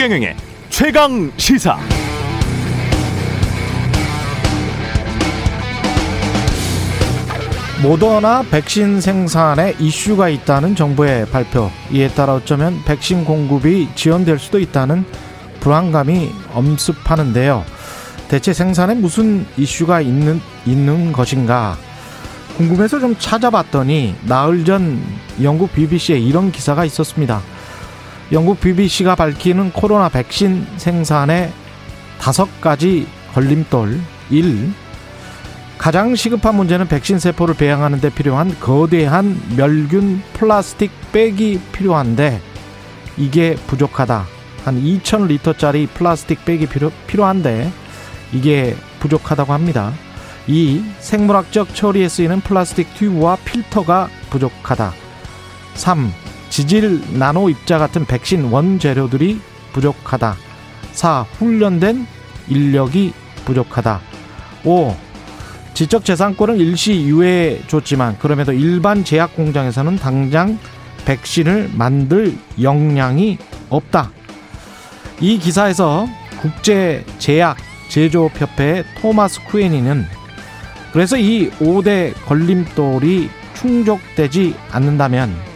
최경영의 최강 시사. 모더나 백신 생산에 이슈가 있다는 정부의 발표. 이에 따라 어쩌면 백신 공급이 지연될 수도 있다는 불안감이 엄습하는데요. 대체 생산에 무슨 이슈가 있는 있는 것인가? 궁금해서 좀 찾아봤더니 나흘 전 영국 BBC에 이런 기사가 있었습니다. 영국 BBC가 밝히는 코로나 백신 생산에 다섯 가지 걸림돌 1. 가장 시급한 문제는 백신 세포를 배양하는 데 필요한 거대한 멸균 플라스틱 백이 필요한데 이게 부족하다. 한 2,000리터짜리 플라스틱 백이 필요, 필요한데 이게 부족하다고 합니다. 2. 생물학적 처리에 쓰이는 플라스틱 튜브와 필터가 부족하다. 3. 지질 나노 입자 같은 백신 원재료들이 부족하다. 4. 훈련된 인력이 부족하다. 5. 지적 재산권은 일시 유예해 줬지만 그럼에도 일반 제약 공장에서는 당장 백신을 만들 역량이 없다. 이 기사에서 국제 제약 제조협회 토마스 쿠에니는 그래서 이 5대 걸림돌이 충족되지 않는다면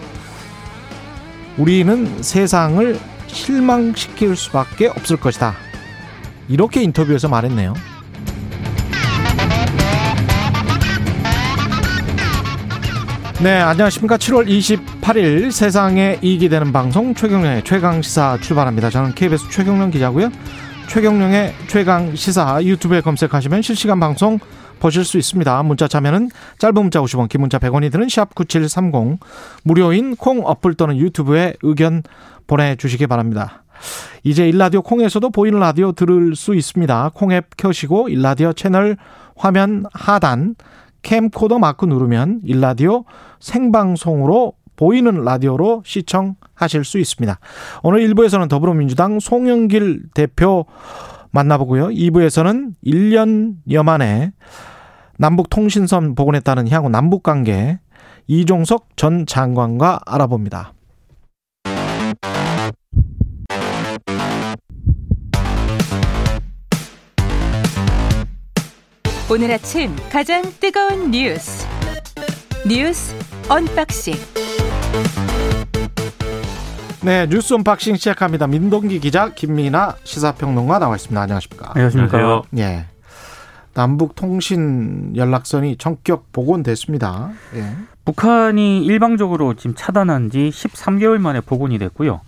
우리는 세상을 실망시킬 수밖에 없을 것이다. 이렇게 인터뷰에서 말했네요. 네, 안녕하십니까. 7월 28일 세상에 이익이 되는 방송 최경련의 최강시사 출발합니다. 저는 KBS 최경련 기자고요. 최경련의 최강시사 유튜브에 검색하시면 실시간 방송 보실 수 있습니다. 문자 참여는 짧은 문자 50원, 긴 문자 100원이 드는 샵 9730 무료인 콩 어플 또는 유튜브에 의견 보내주시기 바랍니다. 이제 일라디오 콩에서도 보이는 라디오 들을 수 있습니다. 콩앱 켜시고 일라디오 채널 화면 하단 캠코더 마크 누르면 일라디오 생방송으로 보이는 라디오로 시청하실 수 있습니다. 오늘 1부에서는 더불어민주당 송영길 대표 만나보고요. 2부에서는 1년여 만에 남북 통신선 복원했다는 향후 남북 관계 이종석 전 장관과 알아봅니다. 오늘 아침 가장 뜨거운 뉴스 뉴스 언박싱 네 뉴스 언박싱 시작합니다. 민동기 기자 김민아 시사평론가 나와 있습니다. 안녕하십니까? 안녕하십니까? 예. 남북 통신 연락선이 전격 복원됐습니다. 예. 북한이 일방적으로 지금 차단한 지 13개월 만에 복원이 됐고요.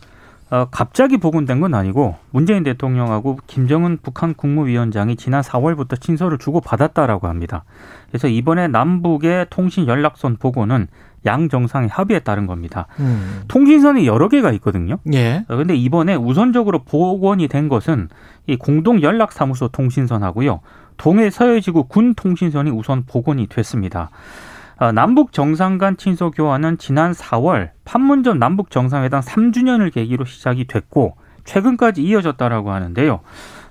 어, 갑자기 복원된 건 아니고 문재인 대통령하고 김정은 북한 국무위원장이 지난 4월부터 친서를 주고 받았다라고 합니다. 그래서 이번에 남북의 통신 연락선 복원은 양 정상의 합의에 따른 겁니다. 음. 통신선이 여러 개가 있거든요. 예. 그런데 이번에 우선적으로 복원이 된 것은 이 공동 연락사무소 통신선하고요. 동해 서해지구 군 통신선이 우선 복원이 됐습니다. 어, 남북 정상 간 친서 교환은 지난 4월 판문점 남북 정상회담 3주년을 계기로 시작이 됐고 최근까지 이어졌다라고 하는데요.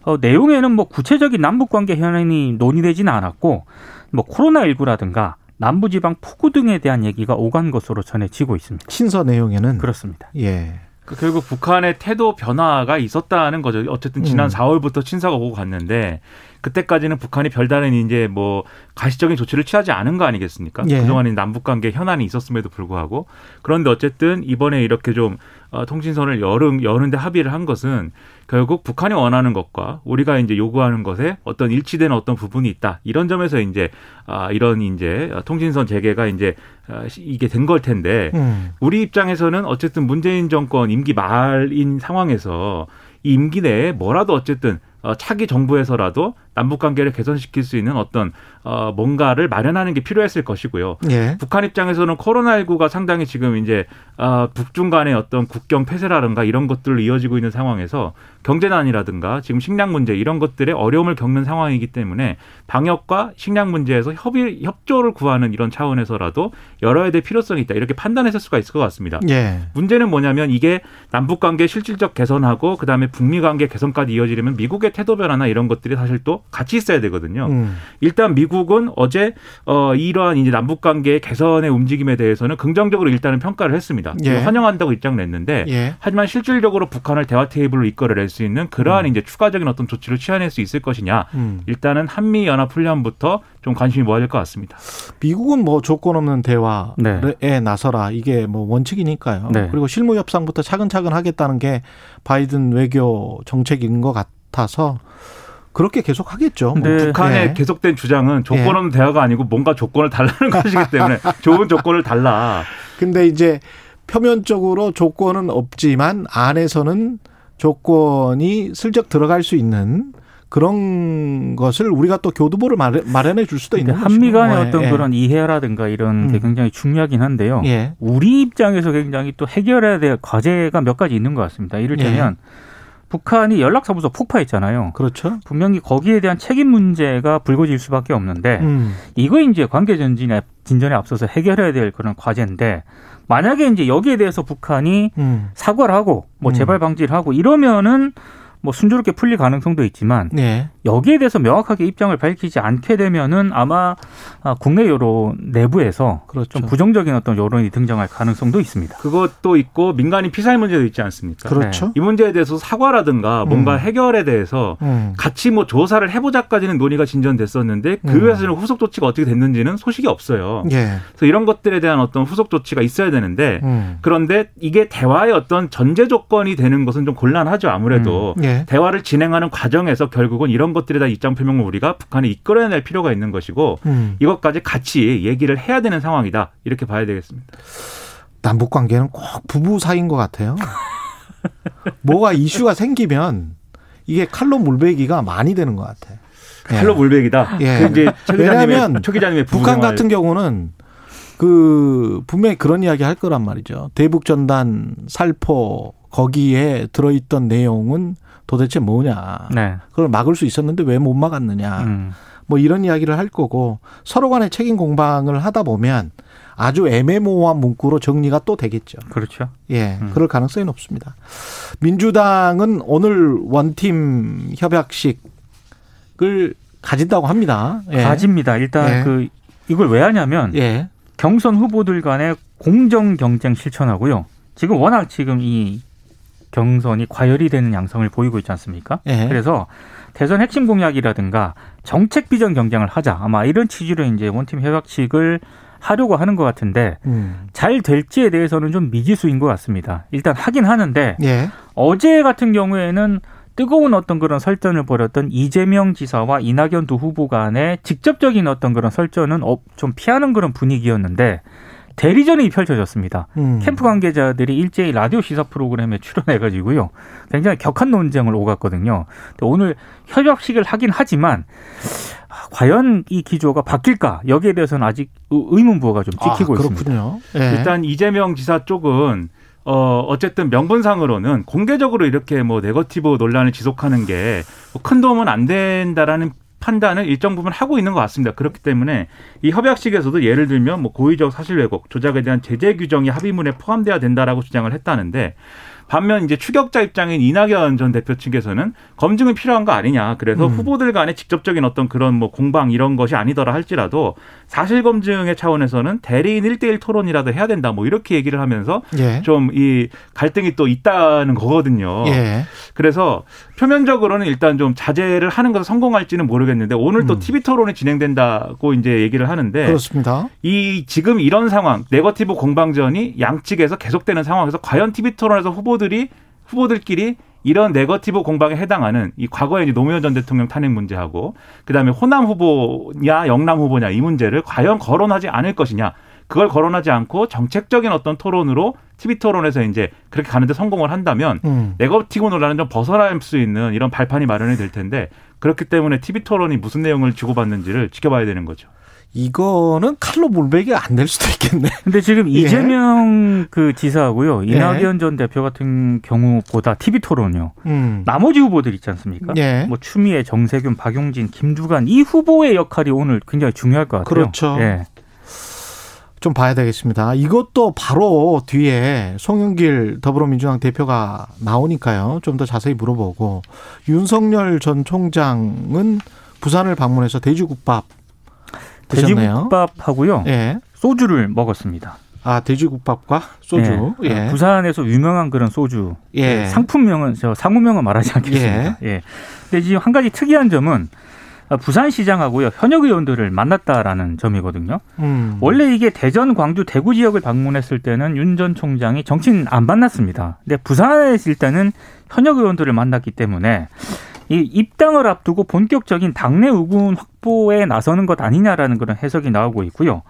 어, 내용에는 뭐 구체적인 남북 관계 현안이 논의되지는 않았고 뭐 코로나19라든가 남부지방 폭우 등에 대한 얘기가 오간 것으로 전해지고 있습니다. 친서 내용에는 그렇습니다. 예. 그 결국 북한의 태도 변화가 있었다는 거죠. 어쨌든 지난 음. 4월부터 친서가 오고 갔는데 그때까지는 북한이 별다른 이제 뭐 가시적인 조치를 취하지 않은 거 아니겠습니까? 예. 그동안 남북 관계 현안이 있었음에도 불구하고 그런데 어쨌든 이번에 이렇게 좀 어, 통신선을 여름 여는데 합의를 한 것은 결국 북한이 원하는 것과 우리가 이제 요구하는 것에 어떤 일치되는 어떤 부분이 있다 이런 점에서 이제 아 이런 이제 통신선 재개가 이제 아, 이게 된 걸 텐데 음. 우리 입장에서는 어쨌든 문재인 정권 임기 말인 상황에서 이 임기 내에 뭐라도 어쨌든 어, 차기 정부에서라도 남북 관계를 개선시킬 수 있는 어떤 어, 뭔가를 마련하는 게 필요했을 것이고요. 예. 북한 입장에서는 코로나19가 상당히 지금 이제 어, 북중 간의 어떤 국경 폐쇄라든가 이런 것들로 이어지고 있는 상황에서 경제난이라든가 지금 식량 문제 이런 것들에 어려움을 겪는 상황이기 때문에 방역과 식량 문제에서 협의 협조를 구하는 이런 차원에서라도 열어야 될 필요성이 있다 이렇게 판단했을 수가 있을 것 같습니다. 예. 문제는 뭐냐면 이게 남북 관계 실질적 개선하고 그다음에 북미 관계 개선까지 이어지려면 미국의 태도 변화나 이런 것들이 사실 또 같이 있어야 되거든요. 음. 일단 미국은 어제 어 이러한 이제 남북 관계 개선의 움직임에 대해서는 긍정적으로 일단은 평가를 했습니다. 예. 환영한다고 입장을 냈는데 예. 하지만 실질적으로 북한을 대화 테이블로 이끌어 낼 수 있는 그러한 음. 이제 추가적인 어떤 조치를 취해낼 수 있을 것이냐. 음. 일단은 한미 연합 훈련부터 좀 관심이 모아질 것 같습니다. 미국은 뭐 조건 없는 대화에 네. 나서라 이게 뭐 원칙이니까요. 네. 그리고 실무 협상부터 차근차근 하겠다는 게 바이든 외교 정책인 것 같아서 그렇게 계속 하겠죠. 뭐 네. 북한의 예. 계속된 주장은 조건 없는 대화가 아니고 뭔가 조건을 달라는 것이기 때문에 좋은 조건을 달라. 근데 이제 표면적으로 조건은 없지만 안에서는 조건이 슬쩍 들어갈 수 있는 그런 것을 우리가 또 교두보를 마련- 마련해 줄 수도 있는 근데 한미. 간의 예, 어떤 예. 그런 이해라든가 이런 게 음. 굉장히 중요하긴 한데요. 예. 우리 입장에서 굉장히 또 해결해야 될 과제가 몇 가지 있는 것 같습니다. 이를테면 예. 북한이 연락사무소 폭파했잖아요. 그렇죠. 분명히 거기에 대한 책임 문제가 불거질 수밖에 없는데 음. 이거 이제 관계 전진에 진전에 앞서서 해결해야 될 그런 과제인데 만약에 이제 여기에 대해서 북한이 음. 사과를 하고 뭐 음. 재발 방지를 하고 이러면은 뭐 순조롭게 풀릴 가능성도 있지만 네. 여기에 대해서 명확하게 입장을 밝히지 않게 되면은 아마 아, 국내 여론 내부에서 그렇죠. 좀 부정적인 어떤 여론이 등장할 가능성도 있습니다. 그것도 있고 민간인 피살 문제도 있지 않습니까? 그렇죠. 이 문제에 대해서 사과라든가 뭔가 음. 해결에 대해서 음. 같이 뭐 조사를 해보자까지는 논의가 진전됐었는데 그 음. 위에서는 후속 조치가 어떻게 됐는지는 소식이 없어요. 예. 그래서 이런 것들에 대한 어떤 후속 조치가 있어야 되는데 음. 그런데 이게 대화의 어떤 전제 조건이 되는 것은 좀 곤란하죠. 아무래도 예. 대화를 진행하는 과정에서 결국은 이런 것들에 대한 입장 표명을 우리가 북한에 이끌어낼 필요가 있는 것이고 음. 이것까지 같이 얘기를 해야 되는 상황이다. 이렇게 봐야 되겠습니다. 남북 관계는 꼭 부부 사이인 것 같아요. 뭐가 이슈가 생기면 이게 칼로 물베기가 많이 되는 것 같아. 예. 칼로 물백이다. 예. 그 이제 최 왜냐하면 최 기자님의 북한. 같은 경우는 그 분명히 그런 이야기 할 거란 말이죠. 대북 전단 살포 거기에 들어있던 내용은 도대체 뭐냐. 네. 그걸 막을 수 있었는데 왜 못 막았느냐. 음. 뭐 이런 이야기를 할 거고 서로 간의 책임 공방을 하다 보면 아주 애매모호한 문구로 정리가 또 되겠죠. 그렇죠. 예, 음. 그럴 가능성이 높습니다. 민주당은 오늘 원팀 협약식을 가진다고 합니다. 예. 가집니다. 일단 예. 그 이걸 왜 하냐면 예. 경선 후보들 간의 공정 경쟁 실천하고요. 지금 워낙 지금 이 경선이 과열이 되는 양상을 보이고 있지 않습니까? 예. 그래서 대선 핵심 공약이라든가 정책 비전 경쟁을 하자 아마 이런 취지로 이제 원팀 협약식을 하려고 하는 것 같은데 음. 잘 될지에 대해서는 좀 미지수인 것 같습니다. 일단 하긴 하는데 예. 어제 같은 경우에는 뜨거운 어떤 그런 설전을 벌였던 이재명 지사와 이낙연 두 후보 간의 직접적인 어떤 그런 설전은 어- 좀 피하는 그런 분위기였는데 대리전이 펼쳐졌습니다. 음. 캠프 관계자들이 일제히 라디오 시사 프로그램에 출연해가지고요. 굉장히 격한 논쟁을 오갔거든요. 오늘 협약식을 하긴 하지만 아, 과연 이 기조가 바뀔까? 여기에 대해서는 아직 의- 의문부호가 좀 찍히고 아, 있습니다. 그렇군요. 예. 일단 이재명 지사 쪽은 어 어쨌든 명분상으로는 공개적으로 이렇게 뭐 네거티브 논란을 지속하는 게 큰 도움은 안 된다라는 판단을 일정 부분 하고 있는 것 같습니다. 그렇기 때문에 이 협약식에서도 예를 들면 뭐 고의적 사실 왜곡, 조작에 대한 제재 규정이 합의문에 포함돼야 된다라고 주장을 했다는데 반면 이제 추격자 입장인 이낙연 전 대표 측에서는 검증은 필요한 거 아니냐. 그래서 음. 후보들 간의 직접적인 어떤 그런 뭐 공방 이런 것이 아니더라 할지라도 사실 검증의 차원에서는 대리인 1대1 토론이라도 해야 된다. 뭐 이렇게 얘기를 하면서 예. 좀이 갈등이 또 있다는 거거든요. 예. 그래서 표면적으로는 일단 좀 자제를 하는 것에 성공할지는 모르겠는데 오늘 또 음. TV 토론이 진행된다고 이제 얘기를 하는데 그렇습니다. 이 지금 이런 상황 네거티브 공방전이 양측에서 계속되는 상황에서 과연 TV 토론에서 후보 들이 후보들끼리 이런 네거티브 공방에 해당하는 이 과거에 이제 노무현 전 대통령 탄핵 문제하고 그다음에 호남 후보냐 영남 후보냐 이 문제를 과연 거론하지 않을 것이냐 그걸 거론하지 않고 정책적인 어떤 토론으로 TV 토론에서 이제 그렇게 가는데 성공을 한다면 음. 네거티브 논란은 좀 벗어날 수 있는 이런 발판이 마련이 될 텐데 그렇기 때문에 TV 토론이 무슨 내용을 주고받는지를 지켜봐야 되는 거죠. 이거는 칼로 물베기가 안될 수도 있겠네. 근데 지금 예. 이재명 그 지사하고요. 이낙연 전 대표 같은 경우보다 TV 토론요. 음. 나머지 후보들 있지 않습니까? 예. 뭐 추미애, 정세균, 박용진, 김두관 이 후보의 역할이 오늘 굉장히 중요할 것 같아요. 그렇죠. 예. 좀 봐야 되겠습니다. 이것도 바로 뒤에 송영길 더불어민주당 대표가 나오니까요. 좀 더 자세히 물어보고 윤석열 전 총장은 부산을 방문해서 돼지국밥 드셨네요. 돼지국밥하고요. 예. 소주를 먹었습니다. 아 돼지국밥과 소주. 예. 예. 부산에서 유명한 그런 소주. 예. 상품명은 저 상호명은 말하지 않겠습니다. 예. 예. 근데 지금 한 가지 특이한 점은 부산시장하고요 현역 의원들을 만났다라는 점이거든요. 음. 원래 이게 대전, 광주, 대구 지역을 방문했을 때는 윤 전 총장이 정치인 안 만났습니다. 근데 부산에 있을 때는 현역 의원들을 만났기 때문에 이 입당을 앞두고 본격적인 당내 우군 확보에 나서는 것 아니냐라는 그런 해석이 나오고 있고요.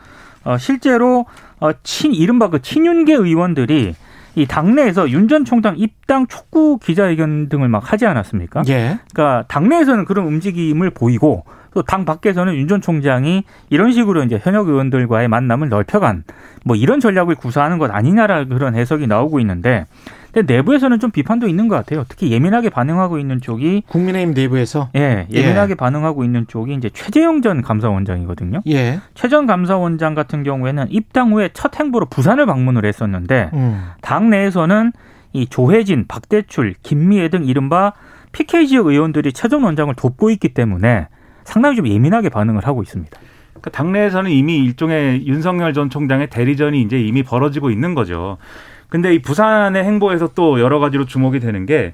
어, 실제로 어, 친 이른바 그 친윤계 의원들이 이 당내에서 윤 전 총장 입당 촉구 기자회견 등을 막 하지 않았습니까? 예. 그러니까 당내에서는 그런 움직임을 보이고 또 당 밖에서는 윤 전 총장이 이런 식으로 이제 현역 의원들과의 만남을 넓혀간 뭐 이런 전략을 구사하는 것 아니냐라는 그런 해석이 나오고 있는데 근데 내부에서는 좀 비판도 있는 것 같아요. 특히 예민하게 반응하고 있는 쪽이 국민의힘 내부에서 예, 예민하게 예. 반응하고 있는 쪽이 이제 최재형 전 감사원장이거든요. 예. 최전 감사원장 같은 경우에는 입당 후에 첫 행보로 부산을 방문을 했었는데 음. 당 내에서는 이 조혜진, 박대출, 김미애 등 이른바 PK 지역 의원들이 최전 원장을 돕고 있기 때문에 상당히 좀 예민하게 반응을 하고 있습니다. 그러니까 당내에서는 이미 일종의 윤석열 전 총장의 대리전이 이제 이미 벌어지고 있는 거죠. 근데 이 부산의 행보에서 또 여러 가지로 주목이 되는 게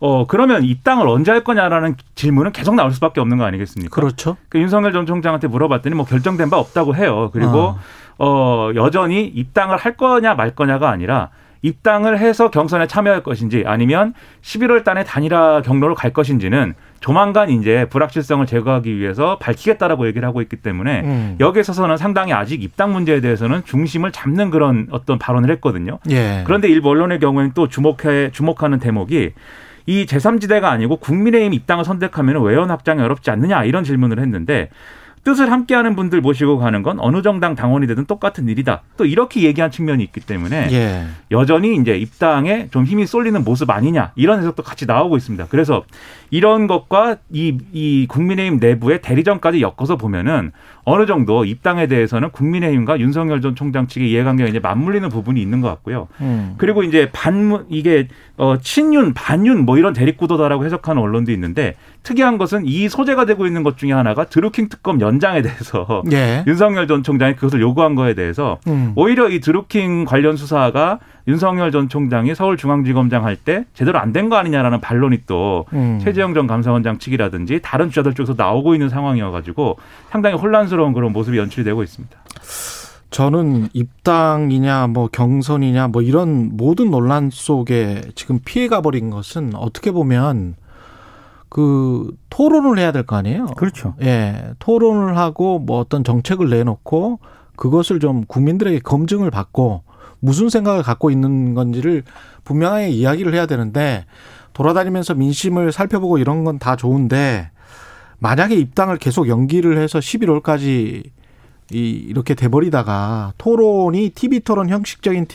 어, 그러면 이 땅을 언제 할 거냐라는 질문은 계속 나올 수밖에 없는 거 아니겠습니까? 그렇죠. 그 윤석열 전 총장한테 물어봤더니 뭐 결정된 바 없다고 해요. 그리고 어, 어 여전히 입당을 할 거냐 말 거냐가 아니라 입당을 해서 경선에 참여할 것인지 아니면 11월 달에 단일화 경로로 갈 것인지는 조만간 이제 불확실성을 제거하기 위해서 밝히겠다라고 얘기를 하고 있기 때문에 음. 여기에 있어서는 상당히 아직 입당 문제에 대해서는 중심을 잡는 그런 어떤 발언을 했거든요. 예. 그런데 일부 언론의 경우에는 또 주목해 주목하는 대목이 이 제3지대가 아니고 국민의힘 입당을 선택하면 외연 확장이 어렵지 않느냐 이런 질문을 했는데 뜻을 함께하는 분들 모시고 가는 건 어느 정당 당원이 되든 똑같은 일이다. 또 이렇게 얘기한 측면이 있기 때문에 예. 여전히 이제 입당에 좀 힘이 쏠리는 모습 아니냐 이런 해석도 같이 나오고 있습니다. 그래서 이런 것과 이, 이 국민의힘 내부의 대리전까지 엮어서 보면은 어느 정도 입당에 대해서는 국민의힘과 윤석열 전 총장 측의 이해관계가 이제 맞물리는 부분이 있는 것 같고요. 음. 그리고 이제 반 이게 어 친윤 반윤 뭐 이런 대립구도다라고 해석하는 언론도 있는데 특이한 것은 이 소재가 되고 있는 것 중에 하나가 드루킹 특검 연장에 대해서 예. 윤석열 전 총장이 그것을 요구한 거에 대해서 음. 오히려 이 드루킹 관련 수사가 윤석열 전 총장이 서울중앙지검장 할 때 제대로 안 된 거 아니냐라는 반론이 또 음. 최재형 전 감사원장 측이라든지 다른 주자들 쪽에서 나오고 있는 상황이어가지고 상당히 혼란스러운 그런 모습이 연출이 되고 있습니다. 저는 입당이냐 뭐 경선이냐 뭐 이런 모든 논란 속에 지금 피해가 버린 것은 어떻게 보면 그 토론을 해야 될 거 아니에요. 그렇죠. 예. 토론을 하고 뭐 어떤 정책을 내놓고 그것을 좀 국민들에게 검증을 받고 무슨 생각을 갖고 있는 건지를 분명하게 이야기를 해야 되는데 돌아다니면서 민심을 살펴보고 이런 건 다 좋은데 만약에 입당을 계속 연기를 해서 11월까지 이 이렇게 돼버리다가 토론이 TV 토론 형식적인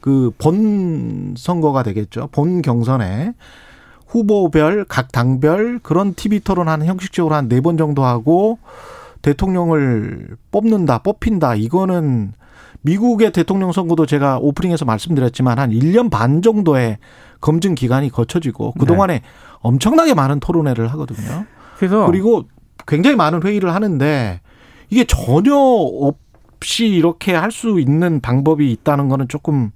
그본 선거가 되겠죠. 본 경선에 후보별 각 당별 그런 TV 토론 하는 형식적으로 한 네 번 정도 하고 대통령을 뽑는다, 뽑힌다. 이거는 미국의 대통령 선거도 제가 오프닝에서 말씀드렸지만 한 1년 반 정도의 검증 기간이 거쳐지고 그동안에 네. 엄청나게 많은 토론회를 하거든요. 그래서 그리고 굉장히 많은 회의를 하는데 이게 전혀 없이 이렇게 할 수 있는 방법이 있다는 거는 조금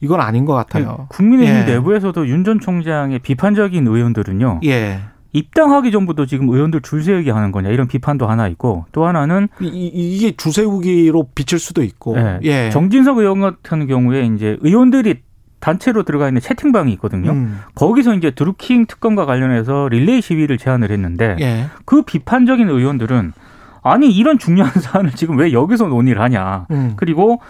이건 아닌 것 같아요. 국민의힘 예. 내부에서도 윤 전 총장의 비판적인 의원들은요. 예. 입당하기 전부터 지금 의원들 줄 세우기 하는 거냐 이런 비판도 하나 있고 또 하나는 이, 게줄 세우기로 비칠 수도 있고 예. 예. 정진석 의원 같은 경우에 이제 의원들이 단체로 들어가 있는 채팅방이 있거든요. 음. 거기서 이제 드루킹 특검과 관련해서 릴레이 시위를 제안을 했는데 예. 그 비판적인 의원들은 아니 이런 중요한 사안을 지금 왜 여기서 논의를 하냐. 음. 그리고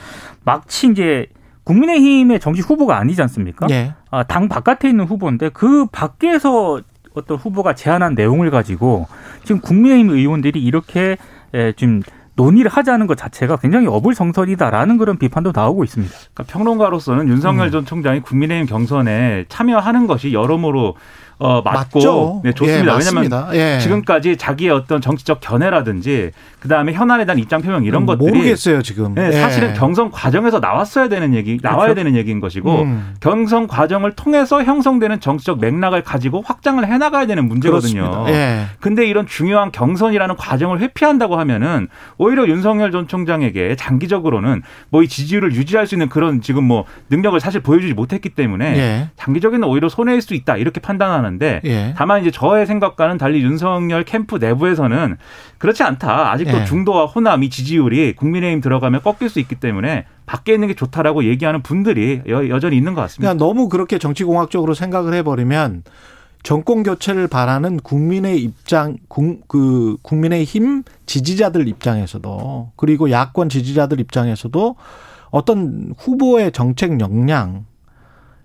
마치 이제 국민의힘의 정치 후보가 아니지 않습니까? 예. 아, 당 바깥에 있는 후보인데 그 밖에서 어떤 후보가 제안한 내용을 가지고 지금 국민의힘 의원들이 이렇게 에, 지금 논의를 하자는 것 자체가 굉장히 어불성설이다라는 그런 비판도 나오고 있습니다. 그러니까 평론가로서는 윤석열 음. 전 총장이 국민의힘 경선에 참여하는 것이 여러모로 어, 맞고 맞죠. 네, 좋습니다. 예, 왜냐하면. 예. 지금까지 자기의 어떤 정치적 견해라든지 그 다음에 현안에 대한 입장 표명 이런 것들이 모르겠어요 지금. 네, 예. 사실은 경선 과정에서 나왔어야 되는 얘기, 나와야 그렇죠. 되는 얘기인 것이고 음. 경선 과정을 통해서 형성되는 정치적 맥락을 가지고 확장을 해나가야 되는 문제거든요. 예. 근데 이런 중요한 경선이라는 과정을 회피한다고 하면은 오히려 윤석열 전 총장에게 장기적으로는 뭐 이 지지율을 유지할 수 있는 그런 지금 뭐 능력을 사실 보여주지 못했기 때문에 예. 장기적인 오히려 손해일 수 있다 이렇게 판단하는 데 예. 다만 이제 저의 생각과는 달리 윤석열 캠프 내부에서는 그렇지 않다. 아직도 예. 중도와 호남 이 지지율이 국민의힘 들어가면 꺾일 수 있기 때문에 밖에 있는 게 좋다라고 얘기하는 분들이 여, 여전히 있는 것 같습니다. 그러니까 너무 그렇게 정치공학적으로 생각을 해버리면 정권 교체를 바라는 국민의 입장, 국, 그 국민의힘 지지자들 입장에서도 그리고 야권 지지자들 입장에서도 어떤 후보의 정책 역량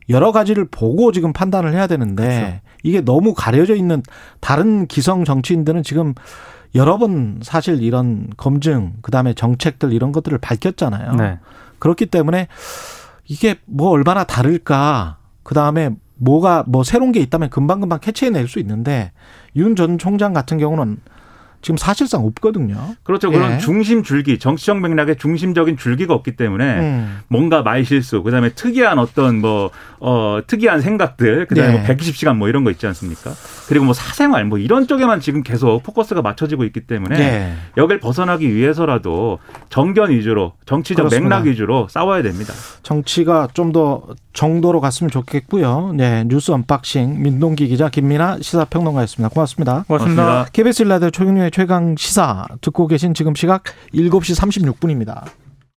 여러 가지를 보고 지금 판단을 해야 되는데 그렇죠. 이게 너무 가려져 있는 다른 기성 정치인들은 지금 여러 번 사실 이런 검증 그다음에 정책들 이런 것들을 밝혔잖아요. 네. 그렇기 때문에 이게 뭐 얼마나 다를까. 그 다음에 뭐가 뭐 새로운 게 있다면 금방금방 캐치해낼 수 있는데 윤 전 총장 같은 경우는 지금 사실상 없거든요. 그렇죠. 예. 그런 중심 줄기, 정치적 맥락의 중심적인 줄기가 없기 때문에 음. 뭔가 말실수, 그다음에 특이한 어떤 뭐 어, 특이한 생각들, 그다음에 네. 뭐 120시간 뭐 이런 거 있지 않습니까? 그리고 뭐 사생활 뭐 이런 쪽에만 지금 계속 포커스가 맞춰지고 있기 때문에 예. 여길 벗어나기 위해서라도 정견 위주로 정치적 그렇습니다. 맥락 위주로 싸워야 됩니다. 정치가 좀 더 정도로 갔으면 좋겠고요. 네. 뉴스 언박싱 민동기 기자 김민아 시사평론가였습니다. 고맙습니다. 고맙습니다. 고맙습니다. KBS 일라디오 최경영의 최강 시사 듣고 계신 지금 시각 7시 36분입니다.